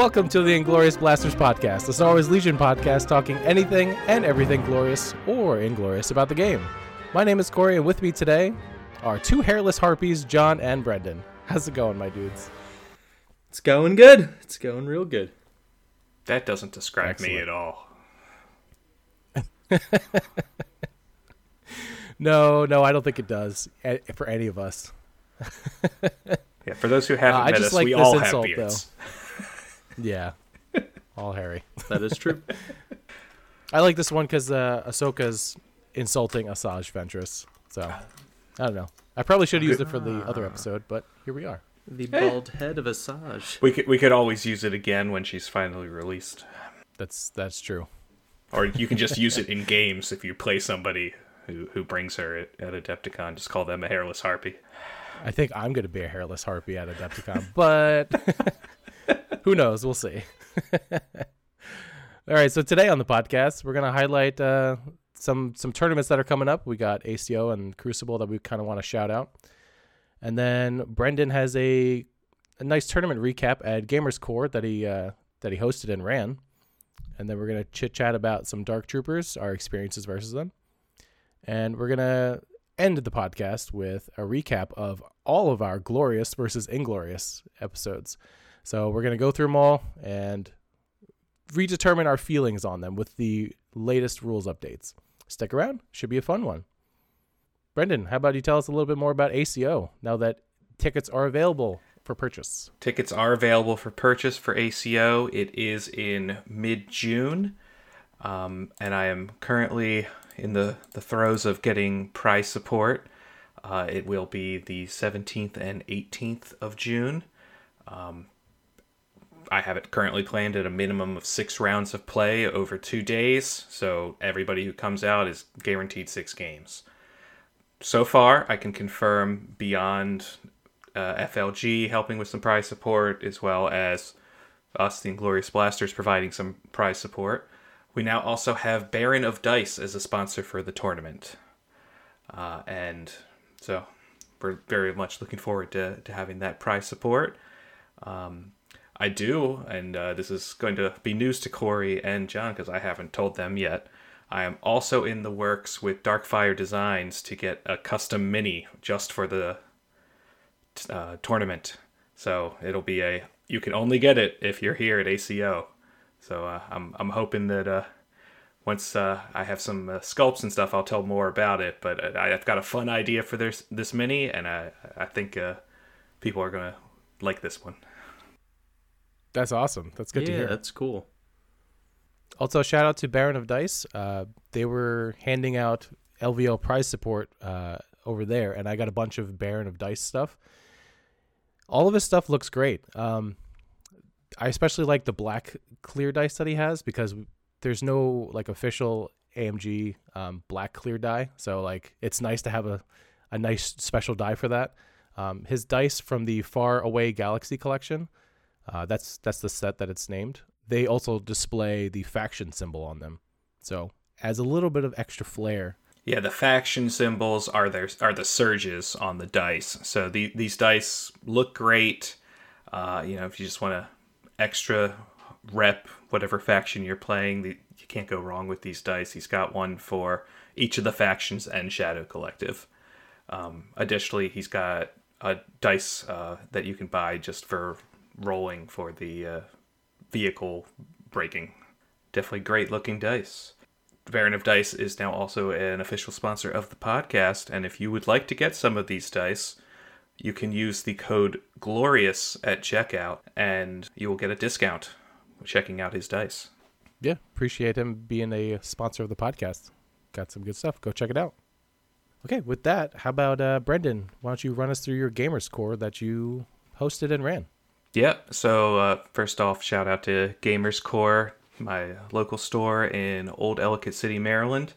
Welcome to the Inglorious Blasters podcast, the Star Wars Legion podcast talking anything and everything glorious or inglorious about the game. My name is Corey, and with me today are two hairless harpies, John and Brendan. How's it going, my dudes? It's going good. It's going real good. That doesn't describe me at all. No, no, I don't think it does eh, for any of us. Yeah, for those who haven't Uh, I met just us, like we this all insult, have beards. Yeah, all hairy. That is true. I like this one because uh, Ahsoka's insulting Asajj Ventress. So, I don't know. I probably should have used it for the other episode, but here we are. the bald head of Asajj. We could we could always use it again when she's finally released, That's that's true. or you can just use it in games if you play somebody who who brings her at, at Adepticon. Just call them a hairless harpy. I think I'm going to be a hairless harpy at Adepticon, but who knows? We'll see. All right, so today on the podcast, we're going to highlight uh, some some tournaments that are coming up. We got ACO and Crucible that we kind of want to shout out, and then Brendan has a a nice tournament recap at Gamers Core that he uh, that he hosted and ran, and then we're going to chit chat about some Dark Troopers, our experiences versus them, and we're gonna end the podcast with a recap of all of our glorious versus inglorious episodes. So we're going to go through them all and redetermine our feelings on them with the latest rules updates. Stick around, should be a fun one. Brendan, how about you tell us a little bit more about ACO now that tickets are available for purchase? Tickets are available for purchase for ACO. It is in mid June, um, and I am currently in the, the throes of getting prize support. Uh, it will be the 17th and 18th of June. Um, I have it currently planned at a minimum of six rounds of play over two days, so everybody who comes out is guaranteed six games. So far, I can confirm beyond uh, FLG helping with some prize support, as well as us, the Inglorious Blasters, providing some prize support. We now also have Baron of Dice as a sponsor for the tournament. Uh, and so we're very much looking forward to, to having that prize support. Um, I do, and uh, this is going to be news to Corey and John because I haven't told them yet. I am also in the works with Darkfire Designs to get a custom mini just for the uh, tournament. So it'll be a you can only get it if you're here at ACO. So uh, I'm I'm hoping that uh, once uh, I have some uh, sculpts and stuff, I'll tell more about it. But I, I've got a fun idea for this this mini, and I I think uh, people are gonna like this one. That's awesome. That's good to hear. yeah, that's cool. Also, shout out to Baron of Dice. Uh, they were handing out LVL prize support uh, over there, and I got a bunch of Baron of Dice stuff. All of his stuff looks great. Um, I especially like the black clear dice that he has because there's no like official AMG um, black clear die, so like it's nice to have a a nice special die for that. Um, his dice from the Far Away Galaxy collection, uh, that's that's the set that it's named. They also display the faction symbol on them, so adds a little bit of extra flair. Yeah, the faction symbols are their are the surges on the dice. So the, these dice look great. Uh, you know, if you just want to extra rep whatever faction you're playing, the, you can't go wrong with these dice. He's got one for each of the factions and Shadow Collective. Um, additionally, he's got a dice uh, that you can buy just for rolling for the uh, vehicle breaking. Definitely great looking dice. Baron of Dice is now also an official sponsor of the podcast, and if you would like to get some of these dice, you can use the code GLORIOUS at checkout, and you will get a discount checking out his dice. Yeah, appreciate him being a sponsor of the podcast. Got some good stuff. Go check it out. Okay, with that, how about uh, Brendan? Why don't you run us through your gamers core that you hosted and ran? Yep. So uh, first off, shout out to Gamers Core, my local store in Old Ellicott City, Maryland,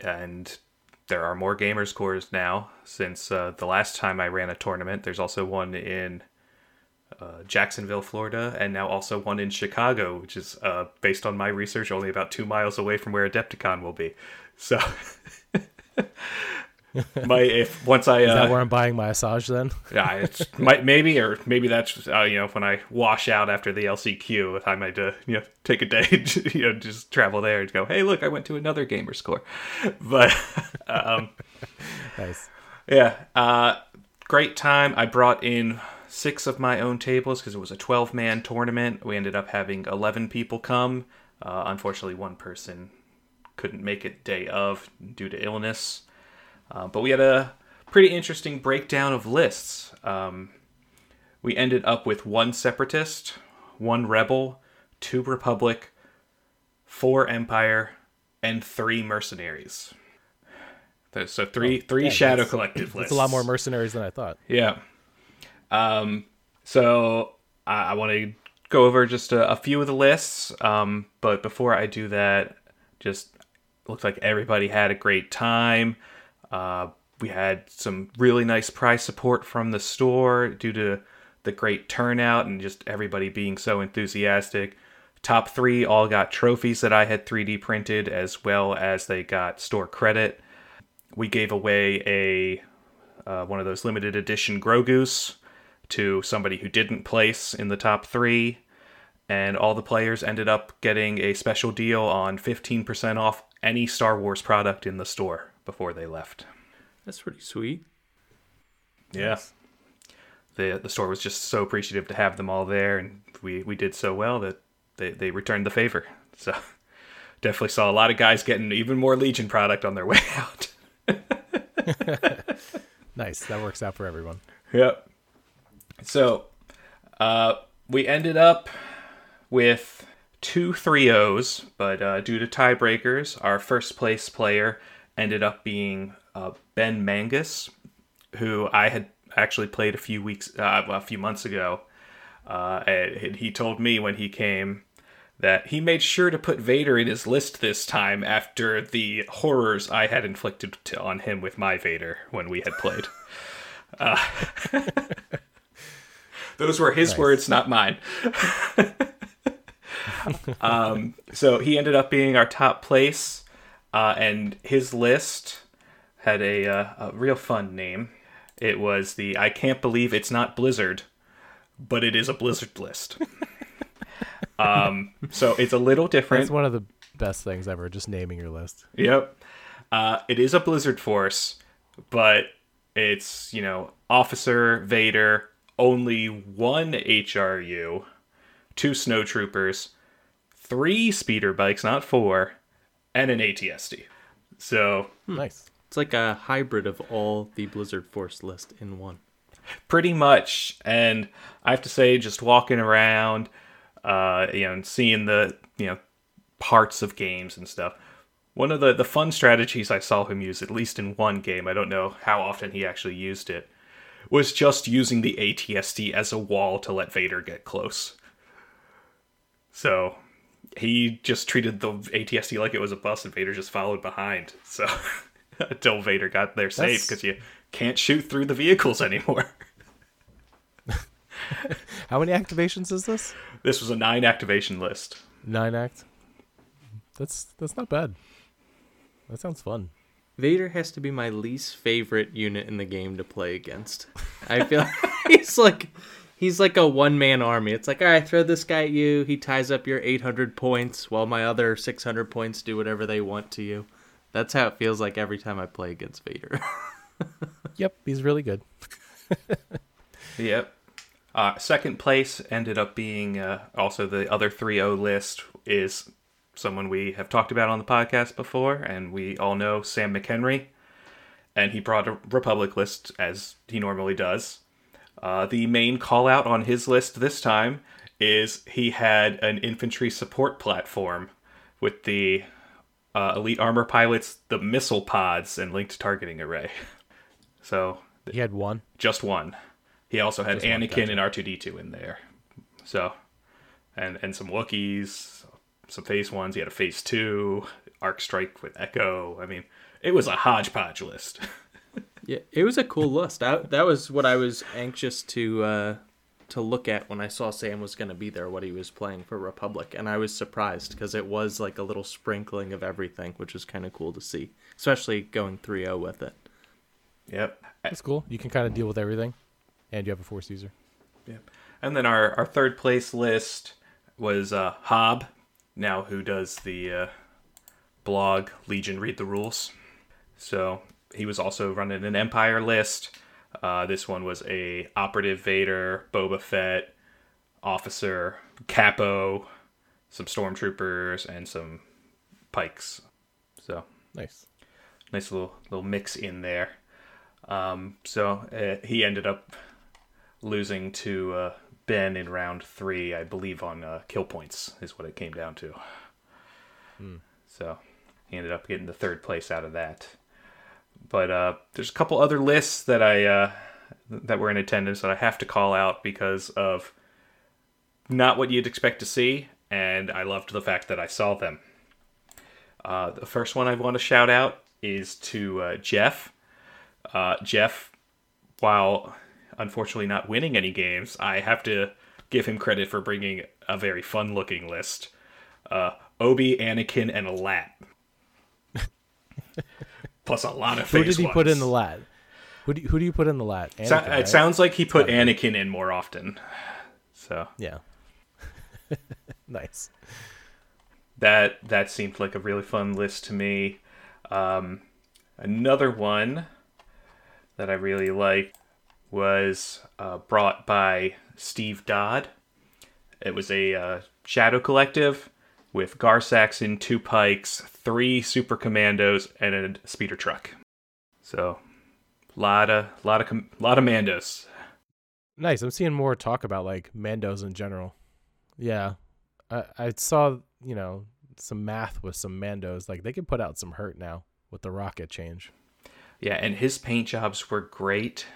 and there are more Gamers Cores now since uh, the last time I ran a tournament. There's also one in uh, Jacksonville, Florida, and now also one in Chicago, which is uh, based on my research only about two miles away from where Adepticon will be. So my if once I Is that uh, where I'm buying my Asajj then? yeah, it's might maybe or maybe that's uh, you know when I wash out after the LCQ, if I might uh, you know take a day, you know, just travel there and go, hey, look, I went to another Gamers Core, but um, nice. yeah, uh, great time. I brought in six of my own tables because it was a 12 man tournament. We ended up having 11 people come. Uh, unfortunately, one person couldn't make it day of due to illness. Uh, but we had a pretty interesting breakdown of lists. Um, we ended up with one separatist, one rebel, two republic, four empire, and three mercenaries. So three three Oh, yeah, shadow that's- collective lists. It's a lot more mercenaries than I thought. Yeah. Um, so I, I want to go over just a, a few of the lists. Um, but before I do that, just looks like everybody had a great time. Uh, we had some really nice prize support from the store due to the great turnout and just everybody being so enthusiastic. Top three all got trophies that I had 3D printed, as well as they got store credit. We gave away a uh, one of those limited edition Grogus to somebody who didn't place in the top three. And all the players ended up getting a special deal on 15% off any Star Wars product in the store before they left. That's pretty sweet. Yeah. The, the store was just so appreciative to have them all there, and we, we did so well that they, they returned the favor. So definitely saw a lot of guys getting even more Legion product on their way out. Nice. That works out for everyone. Yep. So, uh, we ended up with two 3-0s, but uh, due to tiebreakers, our first place player ended up being uh, Ben Mangus, who I had actually played a few weeks, uh, well, a few months ago. Uh, and he told me when he came that he made sure to put Vader in his list this time after the horrors I had inflicted to, on him with my Vader when we had played. Uh, those were his words, not mine. um, so he ended up being our top place, uh, and his list had a, uh, a real fun name. It was the I can't believe it's not Blizzard, but it is a Blizzard list. um, so it's a little different. It's one of the best things ever, just naming your list. Yep. Uh, it is a Blizzard Force, but it's, you know, Officer, Vader, only one HRU, two Snowtroopers, three speeder bikes, not four, and an AT-ST. So, Nice. It's like a hybrid of all the Blizzard Force list in one. pretty much. And I have to say, just walking around, uh, you know, and seeing the, you know, parts of games and stuff. One of the, the fun strategies I saw him use, at least in one game, I don't know how often he actually used it, was just using the AT-ST as a wall to let Vader get close. So he just treated the AT-ST like it was a bus, and Vader just followed behind. So until Vader got there safe, because you can't shoot through the vehicles anymore. How many activations is this? This was a nine activation list. Nine act. That's that's not bad. That sounds fun. Vader has to be my least favorite unit in the game to play against. I feel he's like he's like a one man army. It's like, all right, throw this guy at you. He ties up your 800 points while my other 600 points do whatever they want to you. That's how it feels like every time I play against Vader. Yep, he's really good. Yep. Uh, second place ended up being uh, also the other 3-0 list is someone we have talked about on the podcast before, and we all know Sam McHenry. And he brought a Republic list as he normally does. Uh, the main call out on his list this time is he had an infantry support platform with the uh, elite armor pilots, the missile pods, and linked targeting array. So He had one. just one. He also had Just Anakin and R two D two in there. So, and and some Wookiees, some Phase ones. He had a Phase two, Arc Strike with Echo. I mean, it was a hodgepodge list. Yeah, it was a cool list. That that was what I was anxious to uh, to look at when I saw Sam was going to be there. What he was playing for Republic, and I was surprised because it was like a little sprinkling of everything, which was kind of cool to see, especially going 3-0 with it. Yep. That's cool. You can kind of deal with everything, and you have a force user. Yep. And then our, our third place list was uh, Hob, now who does the uh, blog Legion Read the Rules. So he was also running an Empire list. Uh, this one was a operative Vader, Boba Fett, officer, capo, some stormtroopers, and some Pykes. So Nice. nice little little mix in there. Um, so uh, he ended up losing to uh, Ben in round three, I believe, on uh, kill points is what it came down to. So he ended up getting the third place out of that. But uh, there's a couple other lists that I uh, that were in attendance that I have to call out because of not what you'd expect to see, and I loved the fact that I saw them. Uh, the first one I want to shout out is to uh, Jeff. Uh, Jeff, while unfortunately not winning any games, I have to give him credit for bringing a very fun looking list. Uh, Obi, Anakin, and a lat. Plus a lot of Who did he put in the lat? Who do you, who do you put in the lat? So- it right? sounds like he put Anakin in more often. So Yeah. nice. that that seemed like a really fun list to me. Um, another one that I really liked was uh, brought by Steve Dodd. It was a uh, Shadow Collective with Gar Saxon, two Pykes, three super commandos, and a speeder truck. So, lot of lot of lot of mandos. Nice. I'm seeing more talk about like Mandos in general. Yeah. I I saw, you know, some math with some Mandos. Like they can put out some hurt now with the rocket change. Yeah, and his paint jobs were great.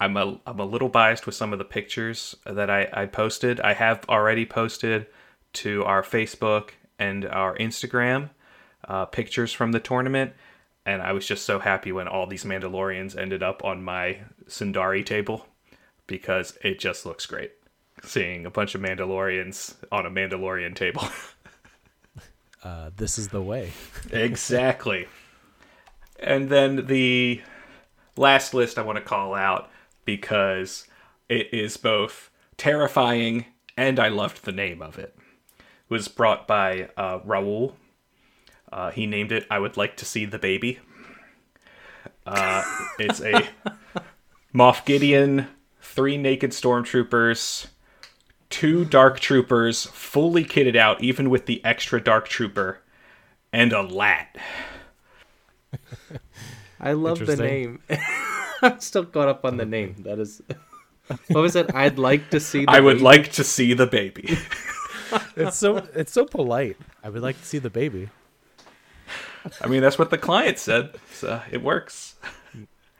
I'm a I'm a little biased with some of the pictures that I, I posted. I have already posted to our Facebook and our Instagram uh, pictures from the tournament, and I was just so happy when all these Mandalorians ended up on my Sundari table because it just looks great. Seeing a bunch of Mandalorians on a Mandalorian table. Uh, this is the way. exactly. And then the last list I want to call out because it is both terrifying and I loved the name of it. Was brought by uh, Raul. Uh, he named it "I Would Like to See the Baby." Uh, it's a Moff Gideon, three naked stormtroopers, two dark troopers, fully kitted out, even with the extra dark trooper, and a lat. I love the name. I'm still caught up on the name. That is. What was it? I'd like to see. The I would like to see the baby. It's so it's so polite. I would like to see the baby. I mean, that's what the client said, so it works.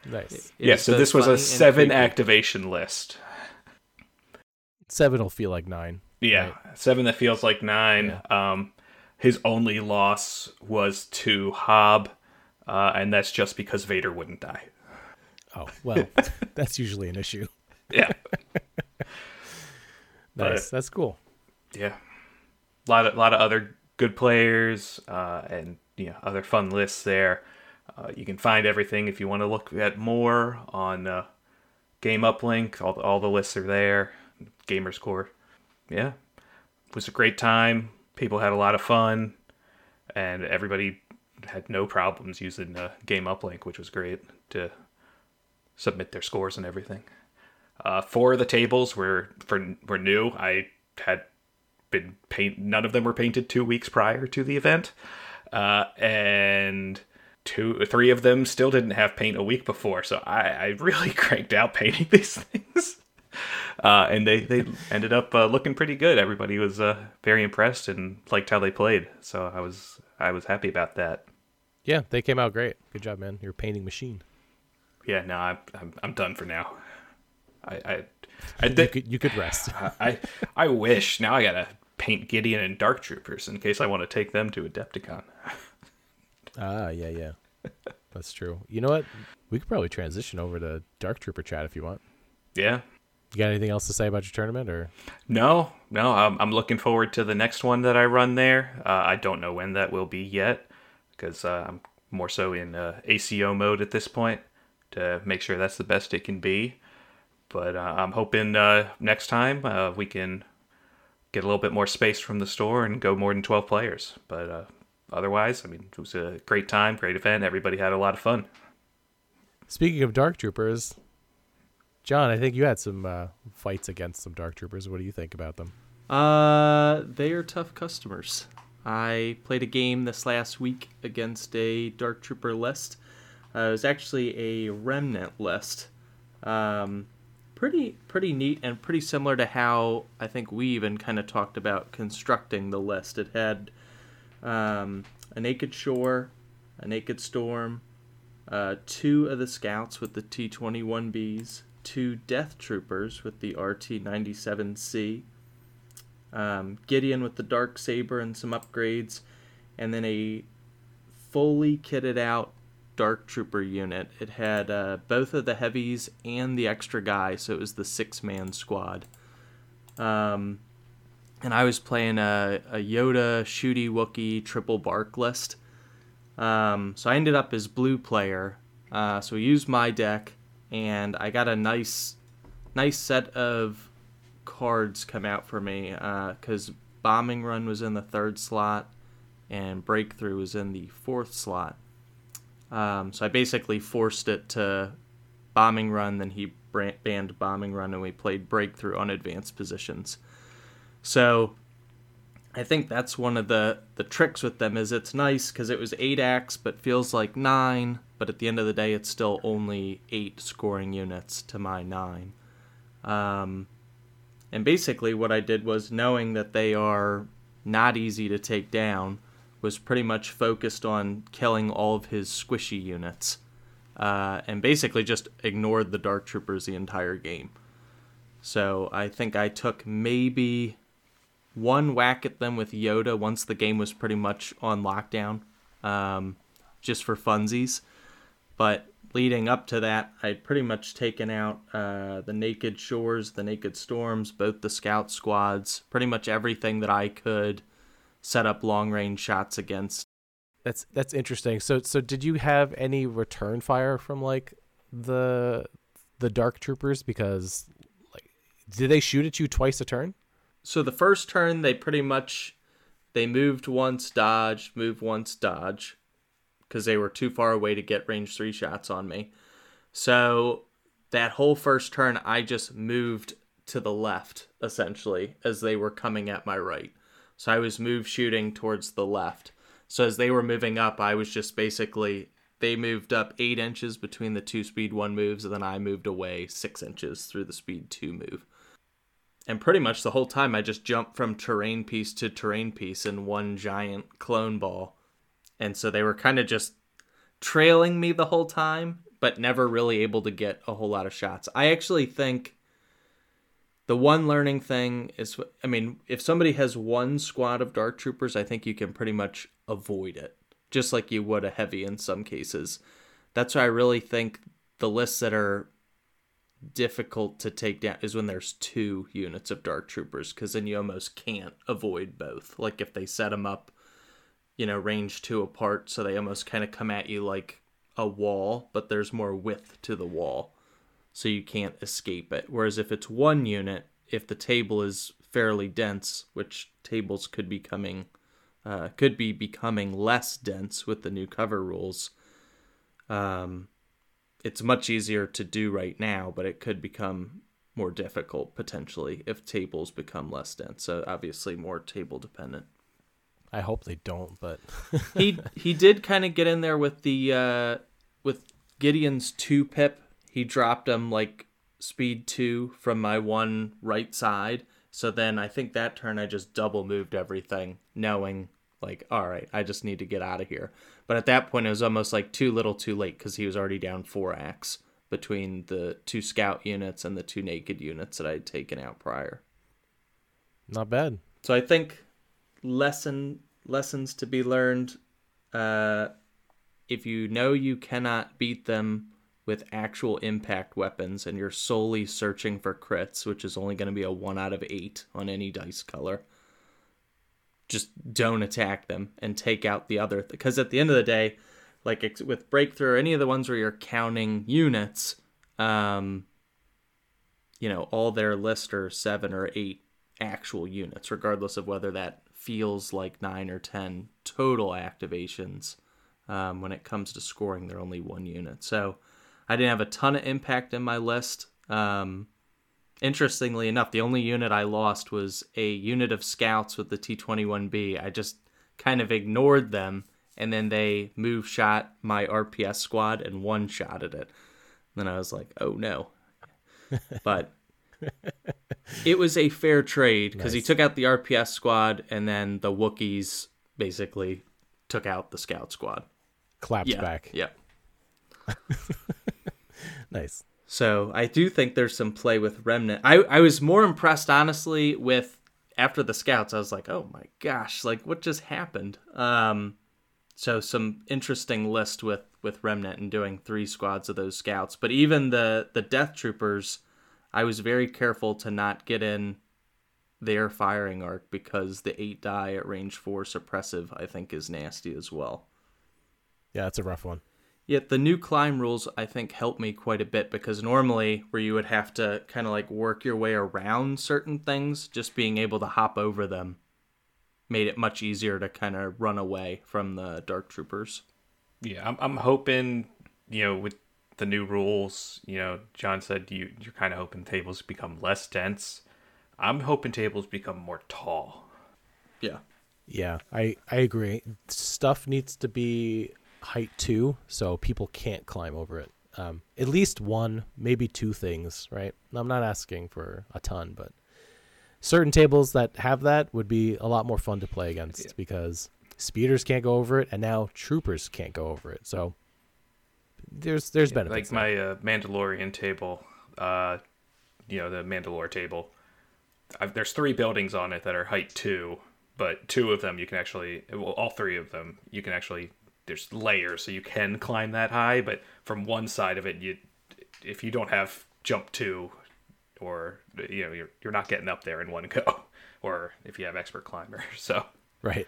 Nice. yeah, so this was a seven activation list. Seven will feel like nine. Yeah, seven that feels like nine. Um, his only loss was to Hob, uh, and that's just because Vader wouldn't die. Oh well, that's usually an issue. Yeah, Nice. That's cool. Yeah. A lot of lot of other good players, uh, and you know other fun lists there. Uh, you can find everything if you want to look at more on uh, Game Uplink. All the, all the lists are there. Gamers Core. Yeah, it was a great time. People had a lot of fun, and everybody had no problems using uh, Game Uplink, which was great to submit their scores and everything. Uh, four of the tables were for were new. I had been paint. None of them were painted two weeks prior to the event, uh, and two, three of them still didn't have paint a week before. So I, I really cranked out painting these things, uh, and they they ended up uh, looking pretty good. Everybody was uh, very impressed and liked how they played. So I was I was happy about that. Yeah, they came out great. Good job, man. You're a painting machine. Yeah, no, I'm I'm, I'm done for now. I I I, You could you could rest. I I wish now I gotta paint Gideon and Dark Troopers in case I want to take them to Adepticon. ah, yeah, yeah. That's true. You know what? We could probably transition over to Dark Trooper chat if you want. Yeah. You got anything else to say about your tournament, or No, no, I'm, I'm looking forward to the next one that I run there. Uh, I don't know when that will be yet because uh, I'm more so in uh, ACO mode at this point to make sure that's the best it can be. But uh, I'm hoping uh, next time uh, we can get a little bit more space from the store and go more than 12 players. But uh, otherwise, I mean, it was a great time, great event. Everybody had a lot of fun. Speaking of Dark Troopers, John, I think you had some uh, fights against some Dark Troopers. What do you think about them? Uh, they are tough customers. I played a game this last week against a Dark Trooper list. Uh, it was actually a Remnant list. Um, pretty pretty neat and pretty similar to how I think we even kind of talked about constructing the list. It had um, a Naked Shore, a Naked Storm, uh, two of the Scouts with the T21Bs, two Death Troopers with the RT97C, um, Gideon with the Dark Saber and some upgrades, and then a fully kitted out Dark Trooper unit. It had uh, both of the heavies and the extra guy, so it was the six man squad. Um, and I was playing a, a Yoda, Shooty, Wookie, triple BARC list. Um, so I ended up as blue player. Uh, so we used my deck, and I got a nice, nice set of cards come out for me because uh, Bombing Run was in the third slot, and Breakthrough was in the fourth slot. Um, so I basically forced it to Bombing Run, then he banned Bombing Run, and we played Breakthrough on advanced positions. So I think that's one of the the tricks with them is it's nice because it was eight acts but feels like nine, but at the end of the day it's still only eight scoring units to my nine. Um, and basically what I did was knowing that they are not easy to take down, was pretty much focused on killing all of his squishy units, uh, and basically just ignored the dark troopers the entire game. So I think I took maybe one whack at them with Yoda once the game was pretty much on lockdown, um, just for funsies. But leading up to that, I'd pretty much taken out uh, the Naked Shores, the Naked Storms, both the Scout squads, pretty much everything that I could set up long range shots against. That's that's interesting. So so did you have any return fire from like the the Dark Troopers because like did they shoot at you twice a turn? so the first turn they pretty much they moved once, dodge, move once, dodge, because they were too far away to get range three shots on me. So that whole first turn, I just moved to the left essentially as they were coming at my right. So I was move shooting towards the left. So as they were moving up, I was just basically they moved up eight inches between the two speed one moves, and then I moved away six inches through the speed two move and pretty much the whole time I just jumped from terrain piece to terrain piece in one giant clone ball. And so they were kind of just trailing me the whole time, but never really able to get a whole lot of shots. I actually think the one learning thing is I mean, if somebody has one squad of dark troopers, I think you can pretty much avoid it, just like you would a heavy in some cases. That's why I really think the lists that are difficult to take down is when there's two units of dark troopers because then you almost can't avoid both like if they set them up you know range two apart so they almost kind of come at you like a wall but there's more width to the wall so you can't escape it whereas if it's one unit if the table is fairly dense which tables could be coming uh, could be becoming less dense with the new cover rules um, it's much easier to do right now, but it could become more difficult potentially if tables become less dense. So obviously more table dependent. I hope they don't, but he he did kind of get in there with the uh with Gideon's two pip. He dropped him like speed two from my one right side. So then I think that turn I just double moved everything, knowing like, all right, I just need to get out of here. But at that point, it was almost like too little, too late because he was already down four acts between the two scout units and the two naked units that I had taken out prior. Not bad. So I think lesson lessons to be learned. Uh, if you know you cannot beat them with actual impact weapons and you're solely searching for crits, which is only going to be a one out of eight on any dice color just don't attack them and take out the other because at the end of the day like with breakthrough, or any of the ones where you're counting units, um, you know, all their list are seven or eight actual units, regardless of whether that feels like nine or ten total activations. Um, when it comes to scoring, they're only one unit. So I didn't have a ton of impact in my list. Um, interestingly enough, the only unit I lost was a unit of scouts with the T21B. I just kind of ignored them, and then they move shot my RPS squad and one shotted it. then I was like, oh no. but it was a fair trade because he took out the RPS squad, and then the Wookiees basically took out the scout squad. Clapped Yeah. back. Yeah. Nice. So I do think there's some play with Remnant. I, I was more impressed, honestly, with after the scouts. I was like, oh my gosh, like what just happened? Um, so some interesting list with with Remnant and doing three squads of those scouts. But even the the Death Troopers, I was very careful to not get in their firing arc because the eight die at range four suppressive I think is nasty as well. Yeah, that's a rough one. Yet the new climb rules I think help me quite a bit because normally where you would have to kind of like work your way around certain things, just being able to hop over them made it much easier to kind of run away from the dark troopers. Yeah, I'm, I'm hoping, you know, with the new rules, you know, John said you, you're kind of hoping tables become less dense. I'm hoping tables become more tall. Yeah. Yeah, I I agree. Stuff needs to be height two, so people can't climb over it. Um, at least one, maybe two things, right? I'm not asking for a ton, but certain tables that have that would be a lot more fun to play against Yeah. because speeders can't go over it, and now troopers can't go over it. So there's there's benefits. like my uh, Mandalorian table, uh, you know, the Mandalore table. I've, there's three buildings on it that are height two, but two of them you can actually, well, all three of them you can actually. There's layers, so you can climb that high, but from one side of it, you, if you don't have jump two, or you know, you're you're not getting up there in one go, or if you have expert climber, so right.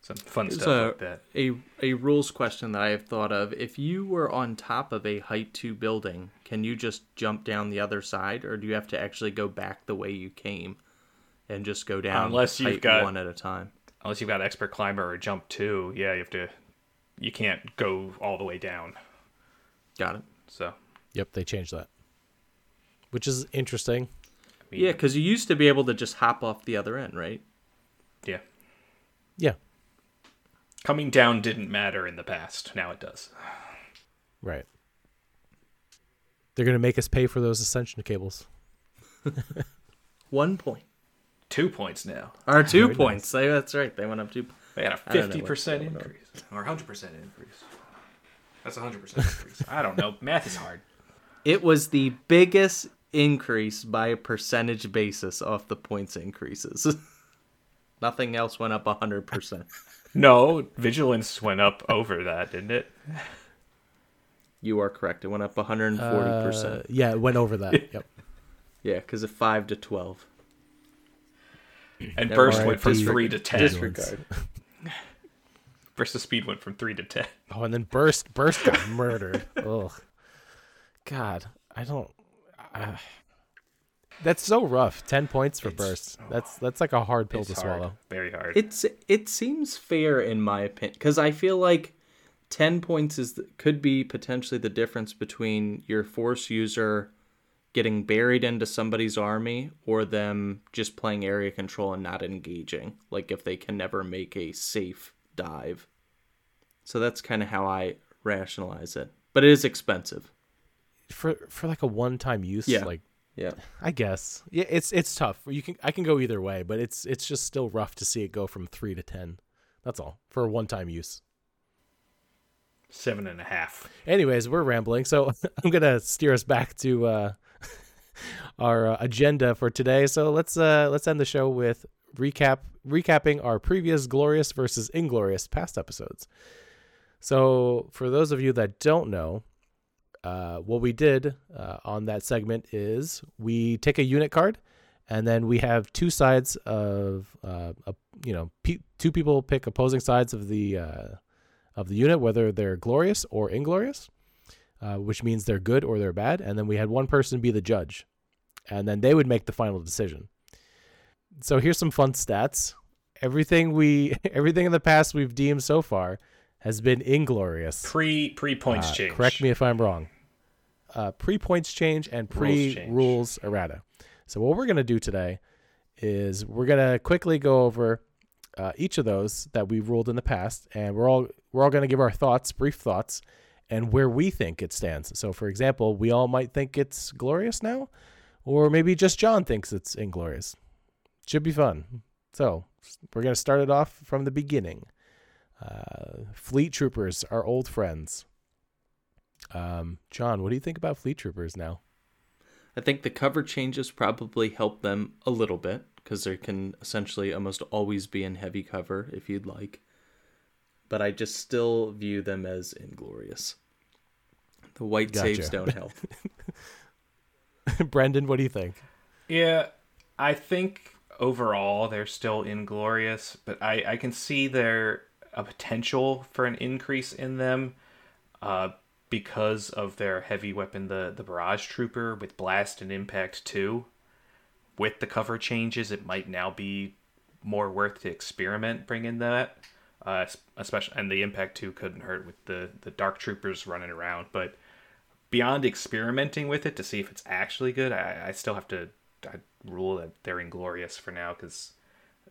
some fun Here's stuff a, like that. a a rules question that I have thought of. If you were on top of a height two building, can you just jump down the other side, or do you have to actually go back the way you came and just go down Unless you've got- one at a time? Unless you've got expert climber or jump two, yeah, you have to. You can't go all the way down. Got it. So Yep, they changed that, which is interesting. I mean, Yeah, because you used to be able to just hop off the other end, right? yeah. Yeah, Coming down didn't matter in the past. Now it does. right. They're gonna make us pay for those ascension cables. One point. Two points now. Or two Very points. They- That's right. They went up two. They had a fifty percent increase or hundred percent increase. That's hundred percent increase. I don't know. Math is hard. It was the biggest increase by a percentage basis off the points increases. Nothing else went up 100%. No, vigilance went up over that, didn't it? You are correct. It went up 140%. Uh, yeah, it went over that. yep. yeah, because of 5 to 12. And Never burst went from three to ten. disregard. Burst of speed went from three to ten. Oh, and then burst burst got murdered. Ugh. God, I don't. Uh, that's so rough. Ten points for It's- burst. That's that's like a hard pill to hard. swallow. Very hard. It's it seems fair in my opinion because I feel like ten points is could be potentially the difference between your force user getting buried into somebody's army or them just playing area control and not engaging. Like if they can never make a safe dive. So that's kind of how I rationalize it. But it is expensive. For for like a one time use. Yeah. Like Yeah. I guess. Yeah, it's it's tough. You can I can go either way, but it's it's just still rough to see it go from three to ten. That's all for a one time use. Seven and a half. Anyways, we're rambling, so I'm gonna steer us back to uh, our uh, agenda for today. So let's uh, let's end the show with recap recapping our previous glorious versus inglorious past episodes. So for those of you that don't know, uh, what we did uh, on that segment is we take a unit card, and then we have two sides of uh, a, you know two people pick opposing sides of the uh, of the unit, whether they're glorious or inglorious, uh, which means they're good or they're bad. And then we had one person be the judge, and then they would make the final decision. So here's some fun stats. Everything we, everything in the past we've deemed so far has been inglorious. Pre pre points Uh, change. Correct me if I'm wrong. Uh, pre points change and pre rules errata. So what we're gonna do today is we're gonna quickly go over uh, each of those that we've ruled in the past, and we're all we're all gonna give our thoughts, brief thoughts, and where we think it stands. So, for example, we all might think it's glorious now, or maybe just John thinks it's inglorious. Should be fun. So we're gonna start it off from the beginning. Uh, Fleet Troopers, our old friends. Um, John, what do you think about Fleet Troopers now? I think the cover changes probably help them a little bit because they can essentially almost always be in heavy cover if you'd like. But I just still view them as inglorious. The white Gotcha. saves don't help. Brendan, what do you think? Yeah, I think overall they're still inglorious, but I, I can see there a potential for an increase in them uh, because of their heavy weapon, the, the Barrage Trooper with Blast and Impact 2. With the cover changes, it might now be more worth to experiment bringing that. Uh, especially, and the Impact 2 couldn't hurt with the, the Dark Troopers running around, but beyond experimenting with it to see if it's actually good, I, I still have to I rule that they're inglorious for now because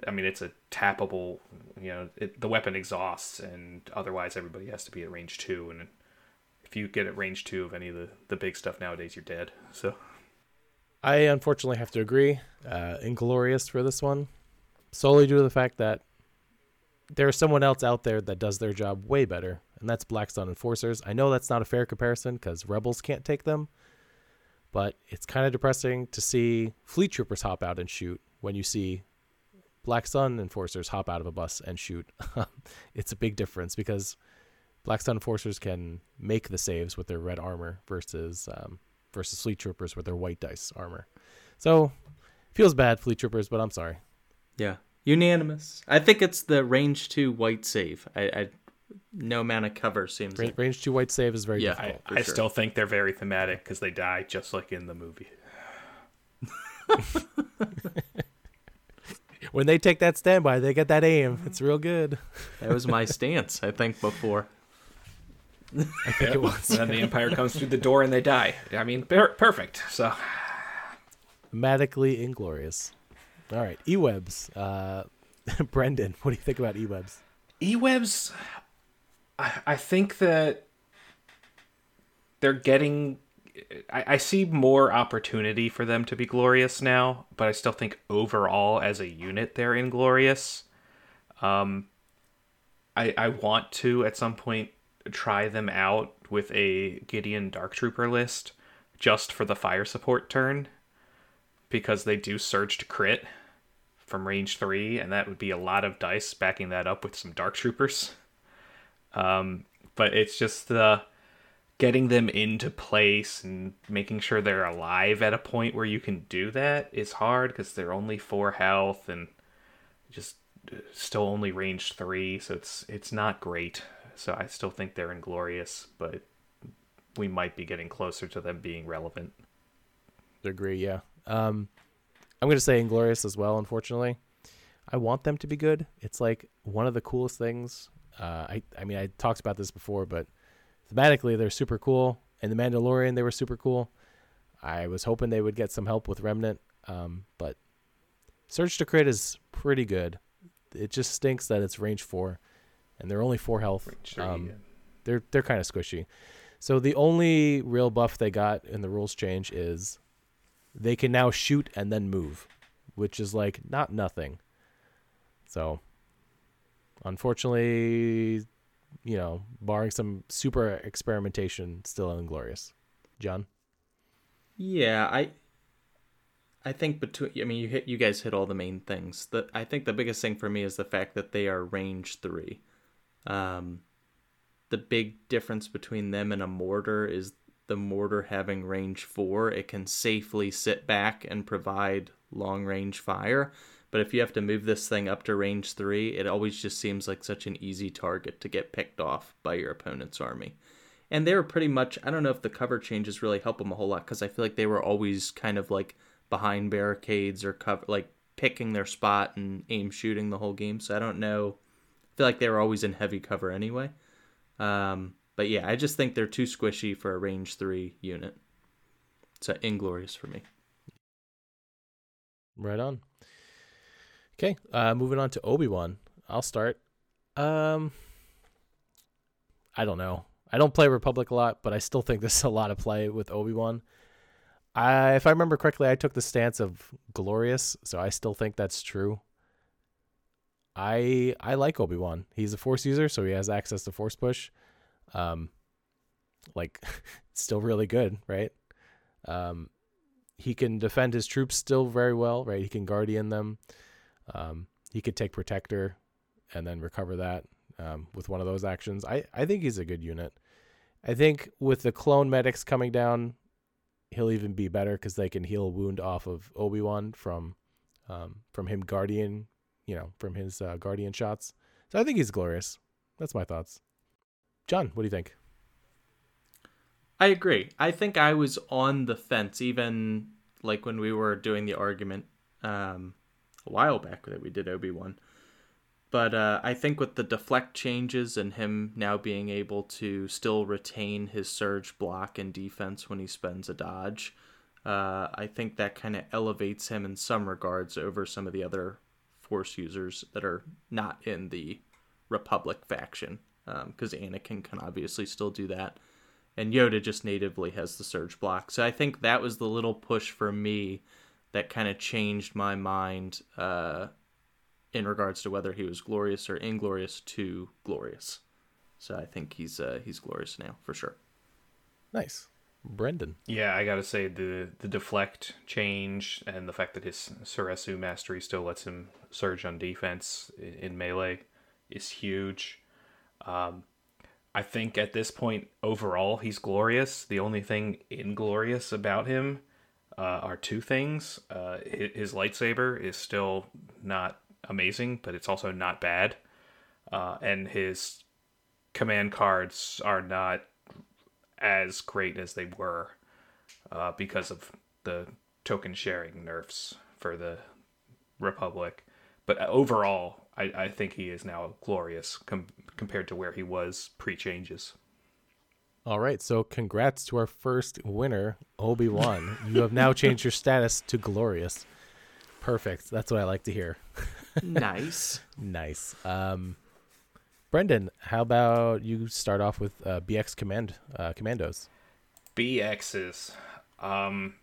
I mean it's a tappable. You know, it, the weapon exhausts, and otherwise everybody has to be at range two. And if you get at range two of any of the the big stuff nowadays, you're dead. So I unfortunately have to agree. Uh, inglorious for this one, solely due to the fact that there's someone else out there that does their job way better, and that's Black Sun Enforcers. I know that's not a fair comparison because Rebels can't take them, but it's kind of depressing to see Fleet Troopers hop out and shoot when you see Black Sun Enforcers hop out of a bus and shoot. it's a big difference because Black Sun Enforcers can make the saves with their red armor versus um, versus Fleet Troopers with their white dice armor. So feels bad, Fleet Troopers, but I'm sorry. yeah, unanimous. I think it's the range two white save. I, I no amount of cover seems Ra- like range two white save is very Yeah. I, difficult. for I sure. still think they're very thematic because they die just like in the movie. When they take that standby, they get that aim. It's real good. that was my stance. I think before. I think it was. and then the Empire comes through the door and they die. I mean, per- perfect. So Thematically inglorious. All right, eWebs. Uh, Brendan, what do you think about eWebs? eWebs, I, I think that they're getting. I, I see more opportunity for them to be glorious now, but I still think overall as a unit they're inglorious. Um, I I want to at some point try them out with a Gideon Dark Trooper list just for the fire support turn because they do surge to crit from range three, and that would be a lot of dice backing that up with some dark troopers. Um, but it's just uh, getting them into place and making sure they're alive at a point where you can do that is hard because they're only four health and just uh, still only range three, so it's it's not great. So I still think they're inglorious, but we might be getting closer to them being relevant. Agree, yeah. Um, I'm gonna say Inglorious as well. Unfortunately, I want them to be good. It's like one of the coolest things. Uh, I I mean I talked about this before, but thematically they're super cool. And the Mandalorian they were super cool. I was hoping they would get some help with Remnant, um, but Surge to Crit is pretty good. It just stinks that it's range four, and they're only four health. Three, Um, yeah. they're they're kind of squishy. So the only real buff they got in the rules change is they can now shoot and then move, which is like not nothing. So unfortunately, you know, barring some super experimentation, still inglorious. John, Yeah, I I think between I mean you hit you guys hit all the main things. The I think the biggest thing for me is the fact that they are range 3. Um the big difference between them and a mortar is the mortar having range 4, it can safely sit back and provide long range fire, But if you have to move this thing up to range three, it always just seems like such an easy target to get picked off by your opponent's army. And they were pretty much, I don't know if the cover changes really help them a whole lot because I feel like they were always kind of like behind barricades or cover, like picking their spot and aim shooting the whole game. So I don't know. I feel like they were always in heavy cover anyway. Um, but yeah, I just think they're too squishy for a range three unit. So inglorious for me. Right on. Okay, uh, moving on to Obi Wan. I'll start. Um, I don't know. I don't play Republic a lot, but I still think there's a lot of play with Obi Wan. I, if I remember correctly, I took the stance of glorious, so I still think that's true. I I like Obi Wan. He's a Force user, so he has access to Force push. Um, like, still really good, right? Um, he can defend his troops still very well, right? He can guardian them. Um, he could take protector and then recover that um, with one of those actions. I, I think he's a good unit. I think with the clone medics coming down, he'll even be better because they can heal wound off of Obi Wan from um, from him guardian, you know, from his uh, guardian shots. So I think he's glorious. That's my thoughts. John, what do you think? I agree. I think I was on the fence even like when we were doing the argument um, a while back that we did Obi Wan. But uh, I think with the deflect changes and him now being able to still retain his surge block and defense when he spends a dodge, uh, I think that kind of elevates him in some regards over some of the other Force users that are not in the Republic faction. Because um, Anakin can obviously still do that. And Yoda just natively has the surge block. So I think that was the little push for me that kind of changed my mind uh, in regards to whether he was glorious or inglorious to glorious. So I think he's uh, he's glorious now for sure. Nice, Brendan. Yeah, I gotta say the the deflect change and the fact that his Soresu mastery still lets him surge on defense in, in melee is huge. Um, I think at this point overall he's glorious. The only thing inglorious about him uh, are two things. Uh, his, lightsaber is still not amazing, but it's also not bad. Uh, and his command cards are not as great as they were uh, because of the token sharing nerfs for the Republic. But overall, I, I think he is now glorious com- compared to where he was pre changes. All right, so congrats to our first winner, Obi Wan. you have now changed your status to glorious. Perfect. That's what I like to hear. nice. nice. Um, Brendan, how about you start off with uh, BX command uh, commandos? BXs. Um,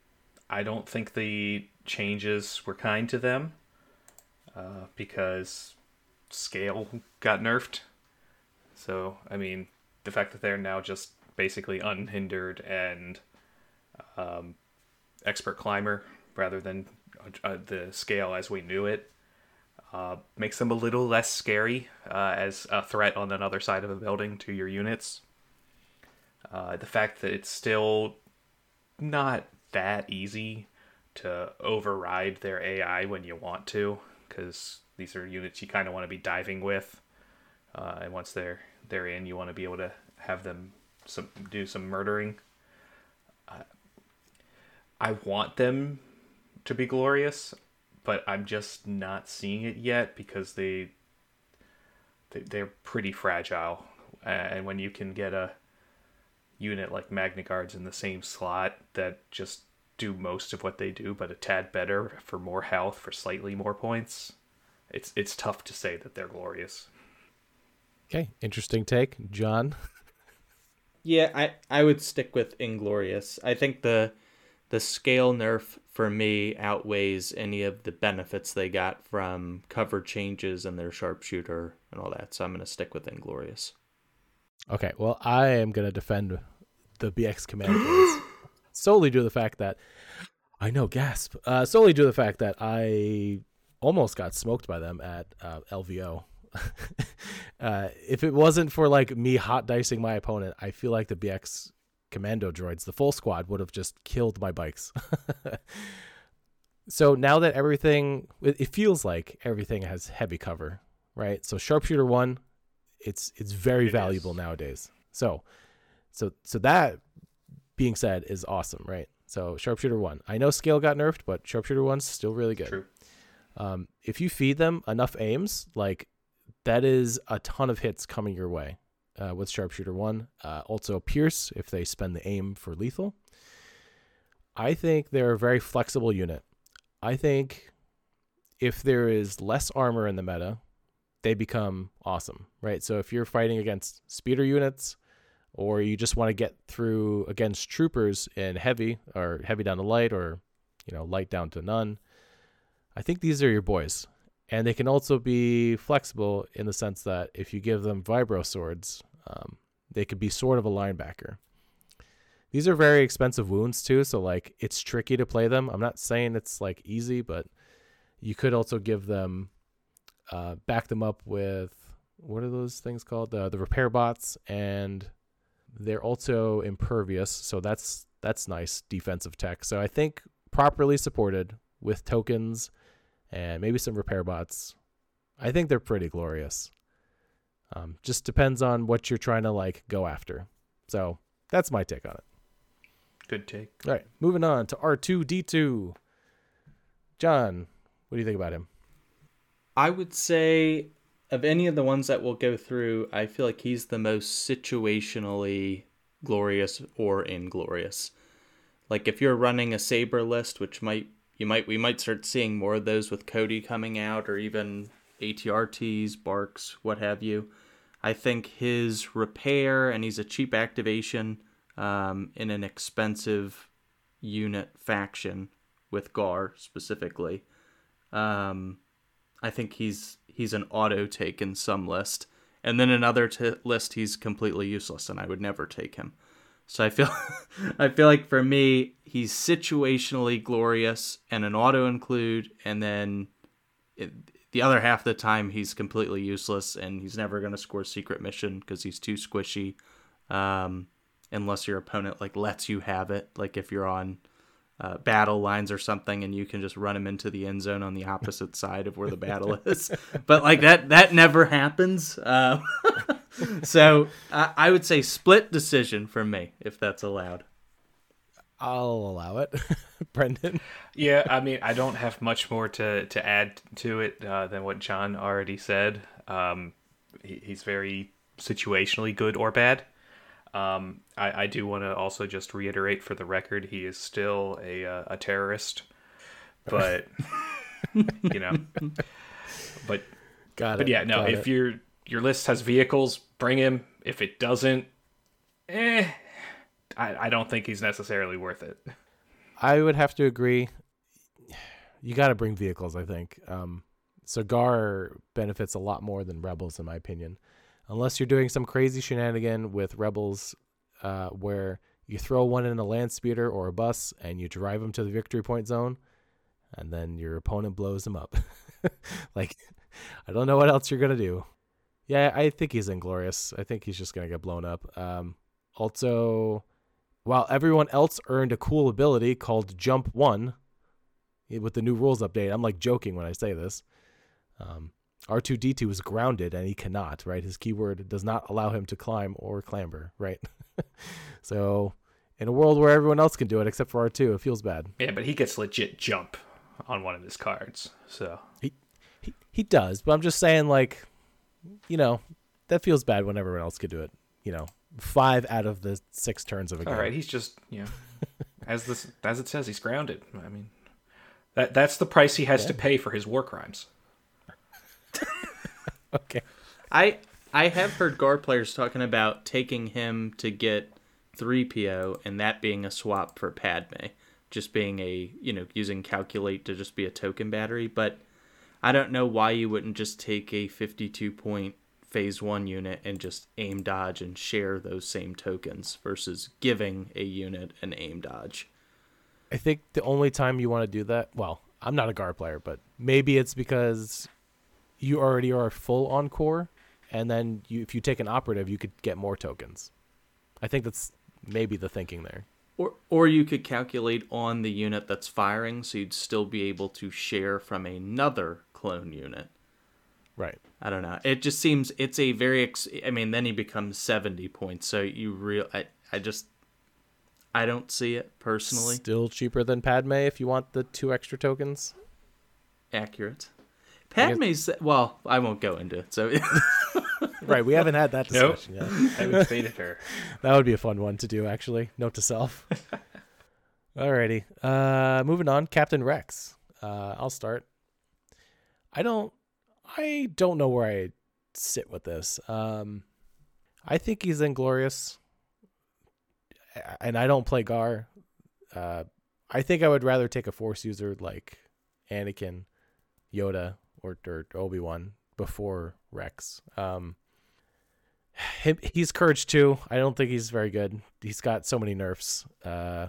I don't think the changes were kind to them uh, because scale got nerfed. So I mean, the fact that they're now just basically unhindered and um, expert climber rather than uh, the scale as we knew it uh, makes them a little less scary uh, as a threat on another side of a building to your units. Uh, the fact that it's still not that easy to override their AI when you want to, because these are units you kind of want to be diving with, uh, and once they're they're in, you want to be able to have them some do some murdering. Uh, I want them to be glorious, but I'm just not seeing it yet because they, they they're pretty fragile, and when you can get a unit like Magna Guards in the same slot that just do most of what they do, but a tad better for more health for slightly more points, it's it's tough to say that they're glorious. Okay, interesting take, John. Yeah, I I would stick with Inglorious. I think the the scale nerf for me outweighs any of the benefits they got from cover changes and their sharpshooter and all that. So I'm going to stick with Inglorious. Okay, well, I am going to defend the BX command solely due to the fact that I know gasp. Uh, solely due to the fact that I almost got smoked by them at uh, LVO uh, if it wasn't for like me hot dicing my opponent, I feel like the BX commando droids, the full squad, would have just killed my bikes. so now that everything, it it feels like everything has heavy cover, right? So sharpshooter one, it's it's very It valuable is. nowadays. So, so so that being said is awesome, right? So sharpshooter one, I know scale got nerfed, but sharpshooter one's still really good. True. Um, if you feed them enough aims, like that is a ton of hits coming your way uh, with sharpshooter one. Uh, also pierce if they spend the aim for lethal. I think they're a very flexible unit. I think if there is less armor in the meta, they become awesome, right? So if you're fighting against speeder units, or you just want to get through against troopers in heavy or heavy down to light, or you know light down to none, I think these are your boys. And they can also be flexible in the sense that if you give them vibro swords, um, they could be sort of a linebacker. These are very expensive wounds too, so like it's tricky to play them. I'm not saying it's like easy, but you could also give them uh, back them up with what are those things called? The the repair bots, and they're also impervious, so that's that's nice defensive tech. So I think properly supported with tokens and maybe some repair bots, I think they're pretty glorious. Um, just depends on what you're trying to like go after. So that's my take on it. Good take. All right, moving on to R2D2. John, what do you think about him? I would say of any of the ones that we'll go through, I feel like he's the most situationally glorious or inglorious. Like if you're running a saber list, which might you might we might start seeing more of those with Cody coming out or even ATRTs, BARCs, what have you. I think his repair and he's a cheap activation um, in an expensive unit faction with Gar specifically. Um, I think he's he's an auto take in some list, and then another t- list he's completely useless, and I would never take him. So I feel I feel like for me he's situationally glorious and an auto include, and then it, the other half of the time he's completely useless and he's never going to score secret mission because he's too squishy. Um, unless your opponent like lets you have it, like if you're on uh, battle lines or something and you can just run him into the end zone on the opposite side of where the battle is but like that that never happens uh, so I, I would say split decision for me if that's allowed I'll allow it. Brendan. Yeah, I mean, I don't have much more to, to add to it uh, than what John already said. Um, he, he's very situationally good or bad. Um, I, I do want to also just reiterate for the record, he is still a uh, a terrorist, but you know, but Got it. but yeah, no. If it. your your list has vehicles, bring him. If it doesn't, eh, I, I don't think he's necessarily worth it. I would have to agree. You got to bring vehicles, I think. Um, Cigar benefits a lot more than Rebels, in my opinion. Unless you're doing some crazy shenanigan with Rebels, uh, where you throw one in a land speeder or a bus and you drive them to the victory point zone, and then your opponent blows them up. like, I don't know what else you're gonna do. Yeah, I think he's inglorious. I think he's just gonna get blown up. Um, also, while everyone else earned a cool ability called Jump One eh, with the new rules update, I'm like joking when I say this. Um, R2D2 is grounded and he cannot, right? His keyword does not allow him to climb or clamber, right? so, in a world where everyone else can do it except for R2, it feels bad. Yeah, but he gets legit jump on one of his cards. So he He he does, but I'm just saying, like, you know, that feels bad when everyone else could do it. You know, five out of the six turns of a game. all right, he's just you know, as this as it says, he's grounded. I mean, that that's the price he has to pay for his war crimes. Okay. I I have heard GAR players talking about taking him to get 3PO and that being a swap for Padme, just being a, you know, using calculate to just be a token battery, but I don't know why you wouldn't just take a 52 point phase 1 unit and just aim dodge and share those same tokens versus giving a unit an aim dodge. I think the only time you want to do that, well, I'm not a GAR player, but maybe it's because you already are full on core, and then you, if you take an operative, you could get more tokens. I think that's maybe the thinking there. Or or you could calculate on the unit that's firing, so you'd still be able to share from another clone unit. Right. I don't know. It just seems it's a very. Ex- I mean, then he becomes seventy points. So you real. I I just. I don't see it personally. Still cheaper than Padme if you want the two extra tokens. Accurate. Padme's well, I won't go into it. So Right. We haven't had that Nope. discussion yet. I haven't faded her. That would be a fun one to do, actually. Note to self. Alrighty. Uh, moving on. Captain Rex. Uh, I'll start. I don't. I don't know where I sit with this. Um, I think he's inglorious, and I don't play Gar. Uh, I think I would rather take a Force user like Anakin, Yoda, or, or Obi Wan before Rex. Um, him, he's courage too. I don't think he's very good. He's got so many nerfs. Uh,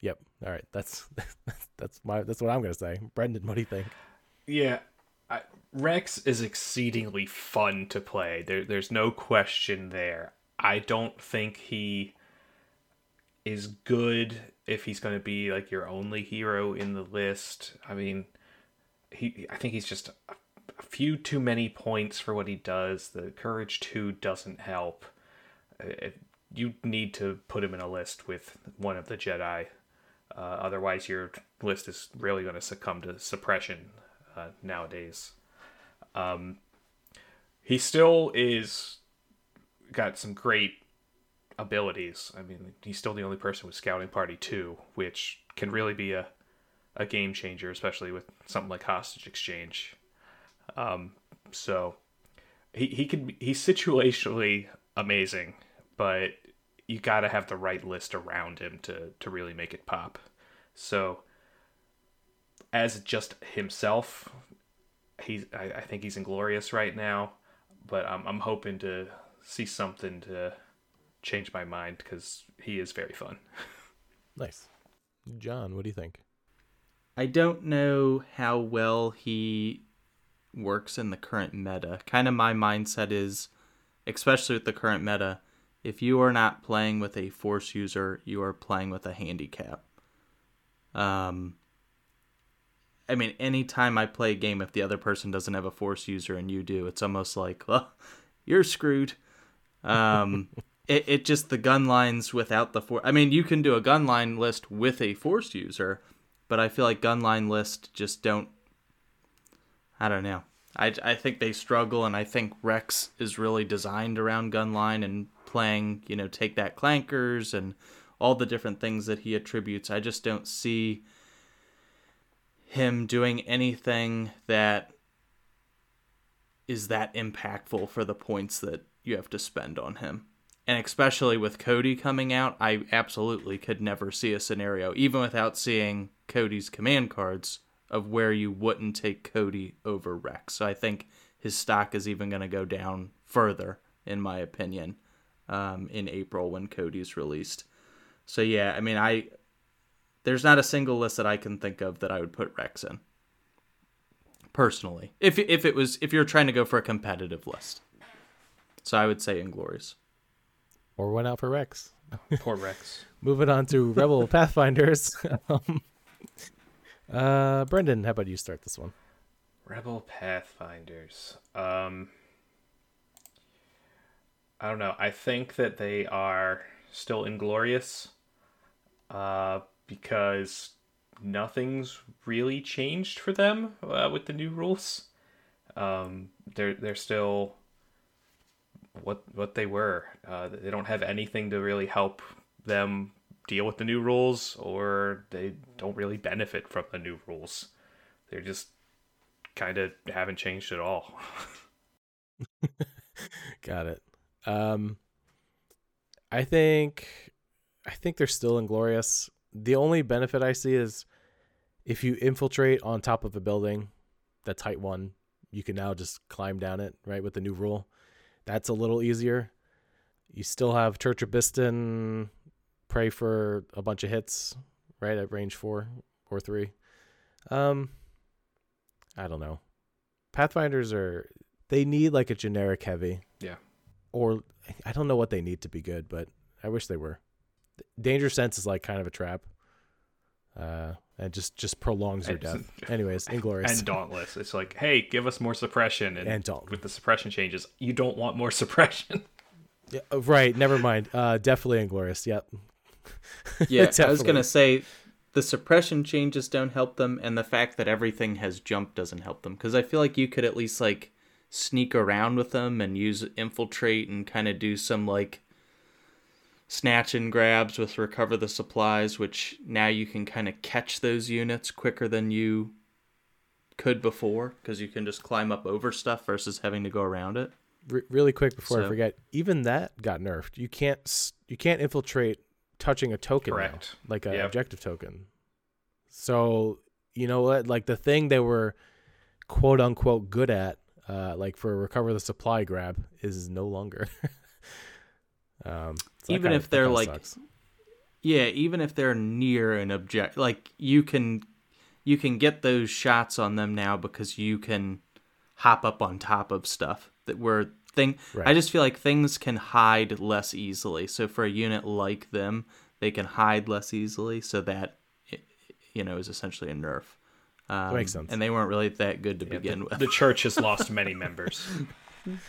yep. All right. That's that's my that's what I'm gonna say. Brendan, what do you think? Yeah, I, Rex is exceedingly fun to play. There, there's no question there. I don't think he is good if he's going to be like your only hero in the list. I mean, he. I think he's just a, a few too many points for what he does. The courage two doesn't help. Uh, It, you need to put him in a list with one of the Jedi. Uh, otherwise, your list is really going to succumb to suppression uh, nowadays. Um, he still is got some great abilities. I mean, he's still the only person with Scouting Party 2, which can really be a, a game changer, especially with something like hostage exchange. Um, so he he could he's situationally amazing, but you got to have the right list around him to to really make it pop. So as just himself, he's I, I think he's inglorious right now, but I'm I'm hoping to see something to change my mind because he is very fun. Nice. John, what do you think? I don't know how well he works in the current meta. Kind of my mindset is, especially with the current meta, if you are not playing with a force user, you are playing with a handicap. Um, I mean, anytime I play a game, if the other person doesn't have a force user and you do, it's almost like, well, you're screwed. Um, it, it just the gun lines without the force. I mean, you can do a gun line list with a force user, but I feel like gun line lists just don't. I don't know. I, I think they struggle, and I think Rex is really designed around gun line and playing, you know, take that clankers and all the different things that he attributes. I just don't see him doing anything that is that impactful for the points that you have to spend on him. And especially with Cody coming out, I absolutely could never see a scenario, even without seeing Cody's command cards, of where you wouldn't take Cody over Rex. So I think his stock is even going to go down further, in my opinion, um, in April when Cody's released. So yeah, I mean, I there's not a single list that I can think of that I would put Rex in. Personally, if if it was if you're trying to go for a competitive list, so I would say Inglorious. Or went out for Rex. Poor Rex. Moving on to Rebel Pathfinders. um, uh, Brendan, how about you start this one? Rebel Pathfinders. Um, I don't know. I think that they are still inglorious, uh, because nothing's really changed for them uh, with the new rules. Um, they're they're still what what they were. Uh, they don't have anything to really help them deal with the new rules, or they don't really benefit from the new rules. They're just kind of haven't changed at all. Got it. Um, I think, I think they're still inglorious. The only benefit I see is if you infiltrate on top of a building, that's height one, you can now just climb down it, right? With the new rule, that's a little easier. You still have Church of Bistan, pray for a bunch of hits, right at range four or three. Um, I don't know. Pathfinders are they need like a generic heavy Yeah. or I don't know what they need to be good, but I wish they were. Danger Sense is like kind of a trap. Uh, and just just prolongs your death. Anyways, Inglorious. and Dauntless. It's like, hey, give us more suppression, and, And Dauntless. with the suppression changes, you don't want more suppression. Yeah, uh, right, never mind. Uh, definitely Inglorious. Yep. Yeah, I was gonna say the suppression changes don't help them, and the fact that everything has jumped doesn't help them. Because I feel like you could at least like sneak around with them and use infiltrate and kind of do some like snatch and grabs with recover the supplies, which now you can kind of catch those units quicker than you could before because you can just climb up over stuff versus having to go around it. Re- really quick before I forget, even that got nerfed. You can't you can't infiltrate touching a token now, Correct. like an Yep. objective token. So you know what? Like the thing they were quote unquote good at, uh, like for recover the supply grab, is no longer. um, so Even if they're like sucks. Yeah, even if they're near an object, like you can, you can get those shots on them now because you can hop up on top of stuff that were thing. I just feel like things can hide less easily. So for a unit like them, they can hide less easily. So that, you know, is essentially a nerf. Um, makes sense. And they weren't really that good to Yeah, begin the, with. the church has lost many members.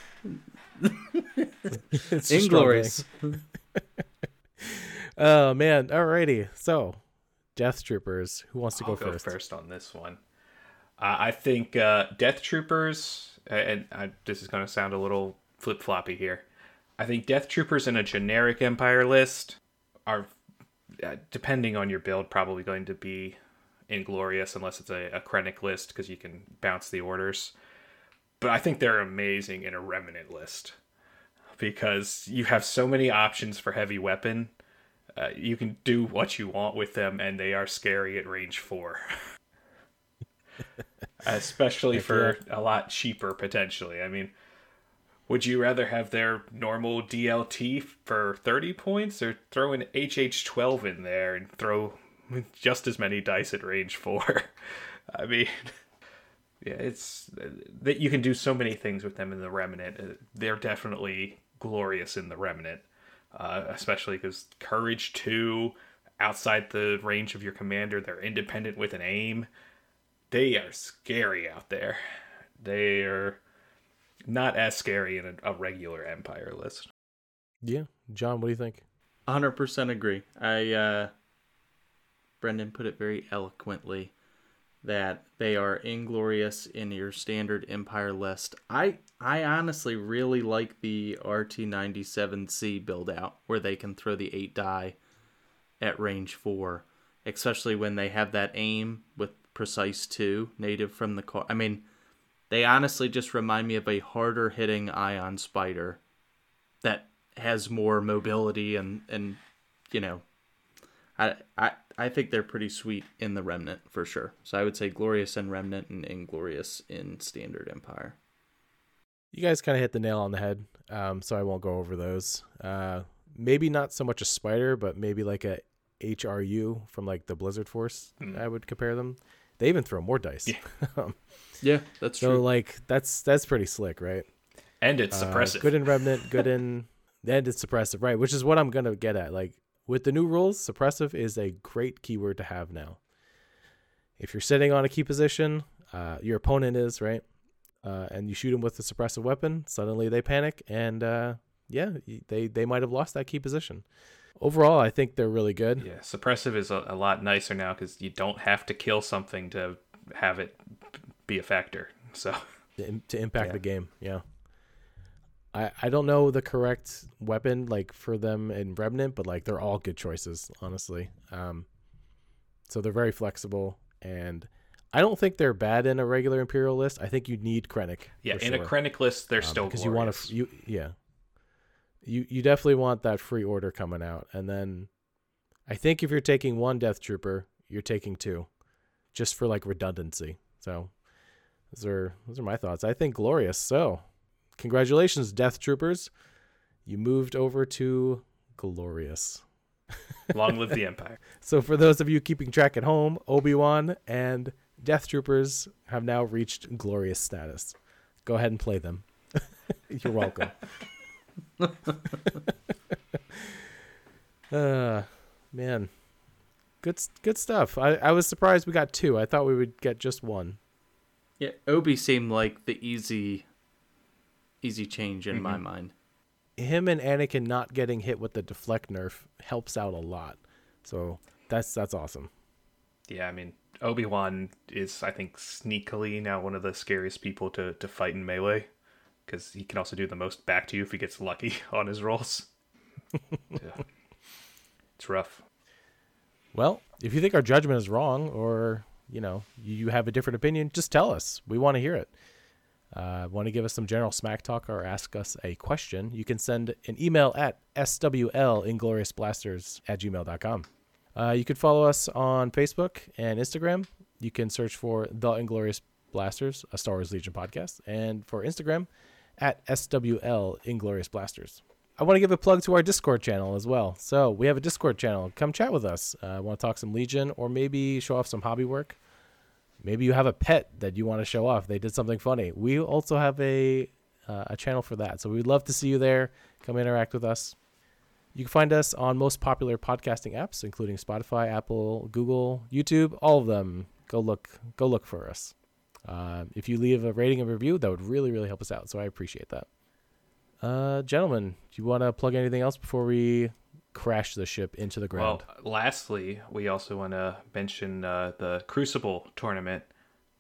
It's. Inglorious. Oh man! Alrighty. So, Death Troopers. Who wants to I'll go first? on this one. Uh, I think uh, Death Troopers, and I, this is going to sound a little flip floppy here. I think Death Troopers in a generic Empire list are, uh, depending on your build, probably going to be inglorious unless it's a, a Krennic list because you can bounce the orders. But I think they're amazing in a Remnant list because you have so many options for heavy weapon. Uh, you can do what you want with them, and they are scary at range four. Especially for a lot cheaper, potentially. I mean, would you rather have their normal DLT for 30 points or throw an HH12 in there and throw just as many dice at range four? I mean, yeah, it's that you can do so many things with them in the Remnant. Uh, They're definitely glorious in the Remnant, uh, especially because Courage 2, outside the range of your commander, they're independent with an aim. They are scary out there. They are not as scary in a, a regular Empire list. Yeah, John. What do you think? 100% agree. I uh Brendan put it very eloquently that they are inglorious in your standard empire list. I I honestly really like the RT97C build out where they can throw the 8 die at range 4, especially when they have that aim with precise 2 native from the car. I mean, they honestly just remind me of a harder hitting ion spider that has more mobility and and you know I I I think they're pretty sweet in the remnant for sure. So I would say glorious in remnant and inglorious in standard empire. You guys kind of hit the nail on the head, um, so I won't go over those. Uh, maybe not so much a spider, but maybe like a HRU from like the Blizzard Force. Hmm. I would compare them. They even throw more dice. Um, Yeah, that's so true. So like that's that's pretty slick, right? And it's Uh, suppressive. good in Remnant, good in and it's suppressive, right? Which is what I'm gonna get at. Like with the new rules, suppressive is a great keyword to have now. If you're sitting on a key position, uh, your opponent is right, uh, and you shoot them with a suppressive weapon, suddenly they panic, and uh, yeah, they they might have lost that key position. Overall, I think they're really good. Yeah, suppressive is a, a lot nicer now because you don't have to kill something to have it be a factor. So to, to impact Yeah. the game. Yeah. I I don't know the correct weapon like for them in Remnant, but like they're all good choices, honestly. Um, so they're very flexible, and I don't think they're bad in a regular Imperial list. I think you need Krennic. yeah, in sure. a Krennic list, they're Um, still because you want to you yeah. You you definitely want that free order coming out, and then I think if you're taking one Death Trooper, you're taking two, just for like redundancy. So those are those are my thoughts. I think glorious. So congratulations, Death Troopers, you moved over to glorious. Long live the Empire. So for those of you keeping track at home, Obi Wan and Death Troopers have now reached glorious status. Go ahead and play them. You're welcome. uh, man, good good stuff. I, I was surprised we got two. I thought we would get just one. Yeah, Obi seemed like the easy, easy change in my mm-hmm. mind. Him and Anakin not getting hit with the deflect nerf helps out a lot. So that's that's awesome. Yeah, I mean, Obi Wan is, I think, sneakily now one of the scariest people to, to fight in melee because he can also do the most back to you if he gets lucky on his rolls. yeah. It's rough. Well, if you think our judgment is wrong or, you know, you have a different opinion, just tell us. We want to hear it. Uh, want to give us some general smack talk or ask us a question, you can send an email at swlingloriousblasters at gmail.com. Uh, you can follow us on Facebook and Instagram. You can search for The Inglorious Blasters, a Star Wars Legion podcast, and for Instagram at SWL Inglorious Blasters. I want to give a plug to our Discord channel as well. So we have a Discord channel. Come chat with us. Uh, want to talk some Legion or maybe show off some hobby work. Maybe you have a pet that you want to show off. They did something funny. We also have a uh, a channel for that. So we'd love to see you there. Come interact with us. You can find us on most popular podcasting apps, including Spotify, Apple, Google, YouTube, all of them. Go look, go look for us. Uh, if you leave a rating and review, that would really, really help us out. So I appreciate that. Uh, gentlemen, do you want to plug anything else before we crash the ship into the ground? Well, lastly, we also want to mention uh, the Crucible tournament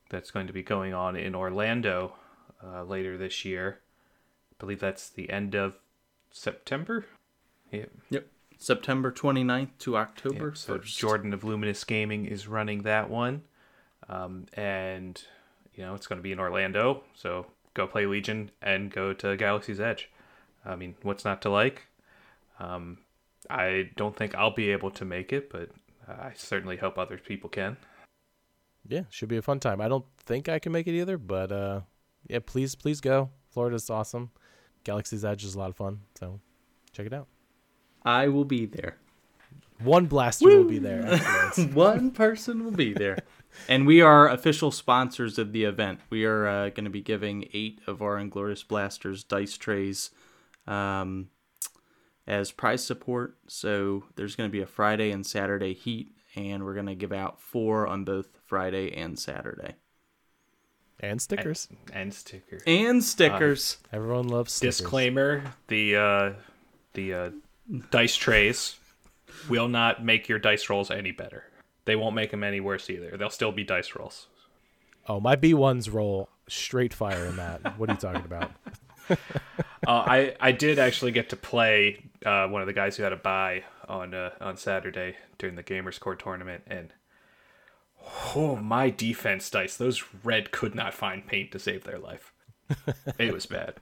that's going to be going on in Orlando uh, later this year. I believe that's the end of September. Yeah. Yep. September 29th to October Yeah, so 1st. Jordan of Luminous Gaming is running that one, um, and you know it's going to be in Orlando. So go play Legion and go to Galaxy's Edge. I mean, what's not to like? Um, I don't think I'll be able to make it, but I certainly hope other people can. yeah, should be a fun time. I don't think I can make it either, but uh, yeah, please, please go. Florida's awesome. Galaxy's Edge is a lot of fun, so check it out. I will be there. One blaster will be there. One person will be there. And we are official sponsors of the event. We are uh, going to be giving eight of our Inglorious Blasters dice trays um, as prize support. So there's going to be a Friday and Saturday heat, and we're going to give out four on both Friday and Saturday. and stickers. and stickers. And stickers. Everyone loves stickers. Disclaimer: the uh, the uh, dice trays will not make your dice rolls any better. They won't make them any worse either. They'll still be dice rolls. Oh, my B ones roll straight fire in that. what are you talking about? Uh, I I did actually get to play uh, one of the guys who had a bye on uh, on Saturday during the Gamers Core tournament, and oh my defense dice! Those red could not find paint to save their life. it was bad.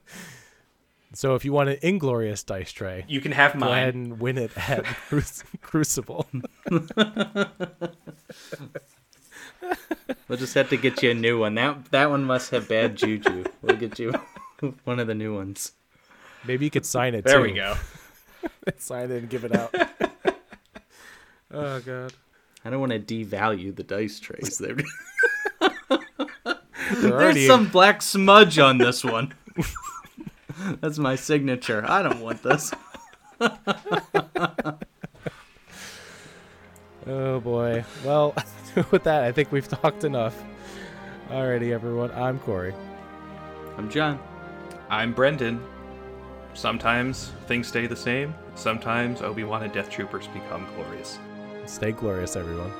So if you want an inglorious dice tray, You can have go ahead mine. and win it at Cru- Crucible. We'll just have to get you a new one. That that one must have bad juju. We'll get you one of the new ones. Maybe you could sign it. There too. we go. sign it and give it out. oh god. I don't want to devalue the dice trays. There- They're There's some black smudge on this one. That's my signature. I don't want this. Oh boy. Well, with that, I think we've talked enough. Alrighty, everyone. I'm Corey. I'm John. I'm Brendan. Sometimes things stay the same. Sometimes Obi Wan and Death Troopers become glorious. Stay glorious, everyone.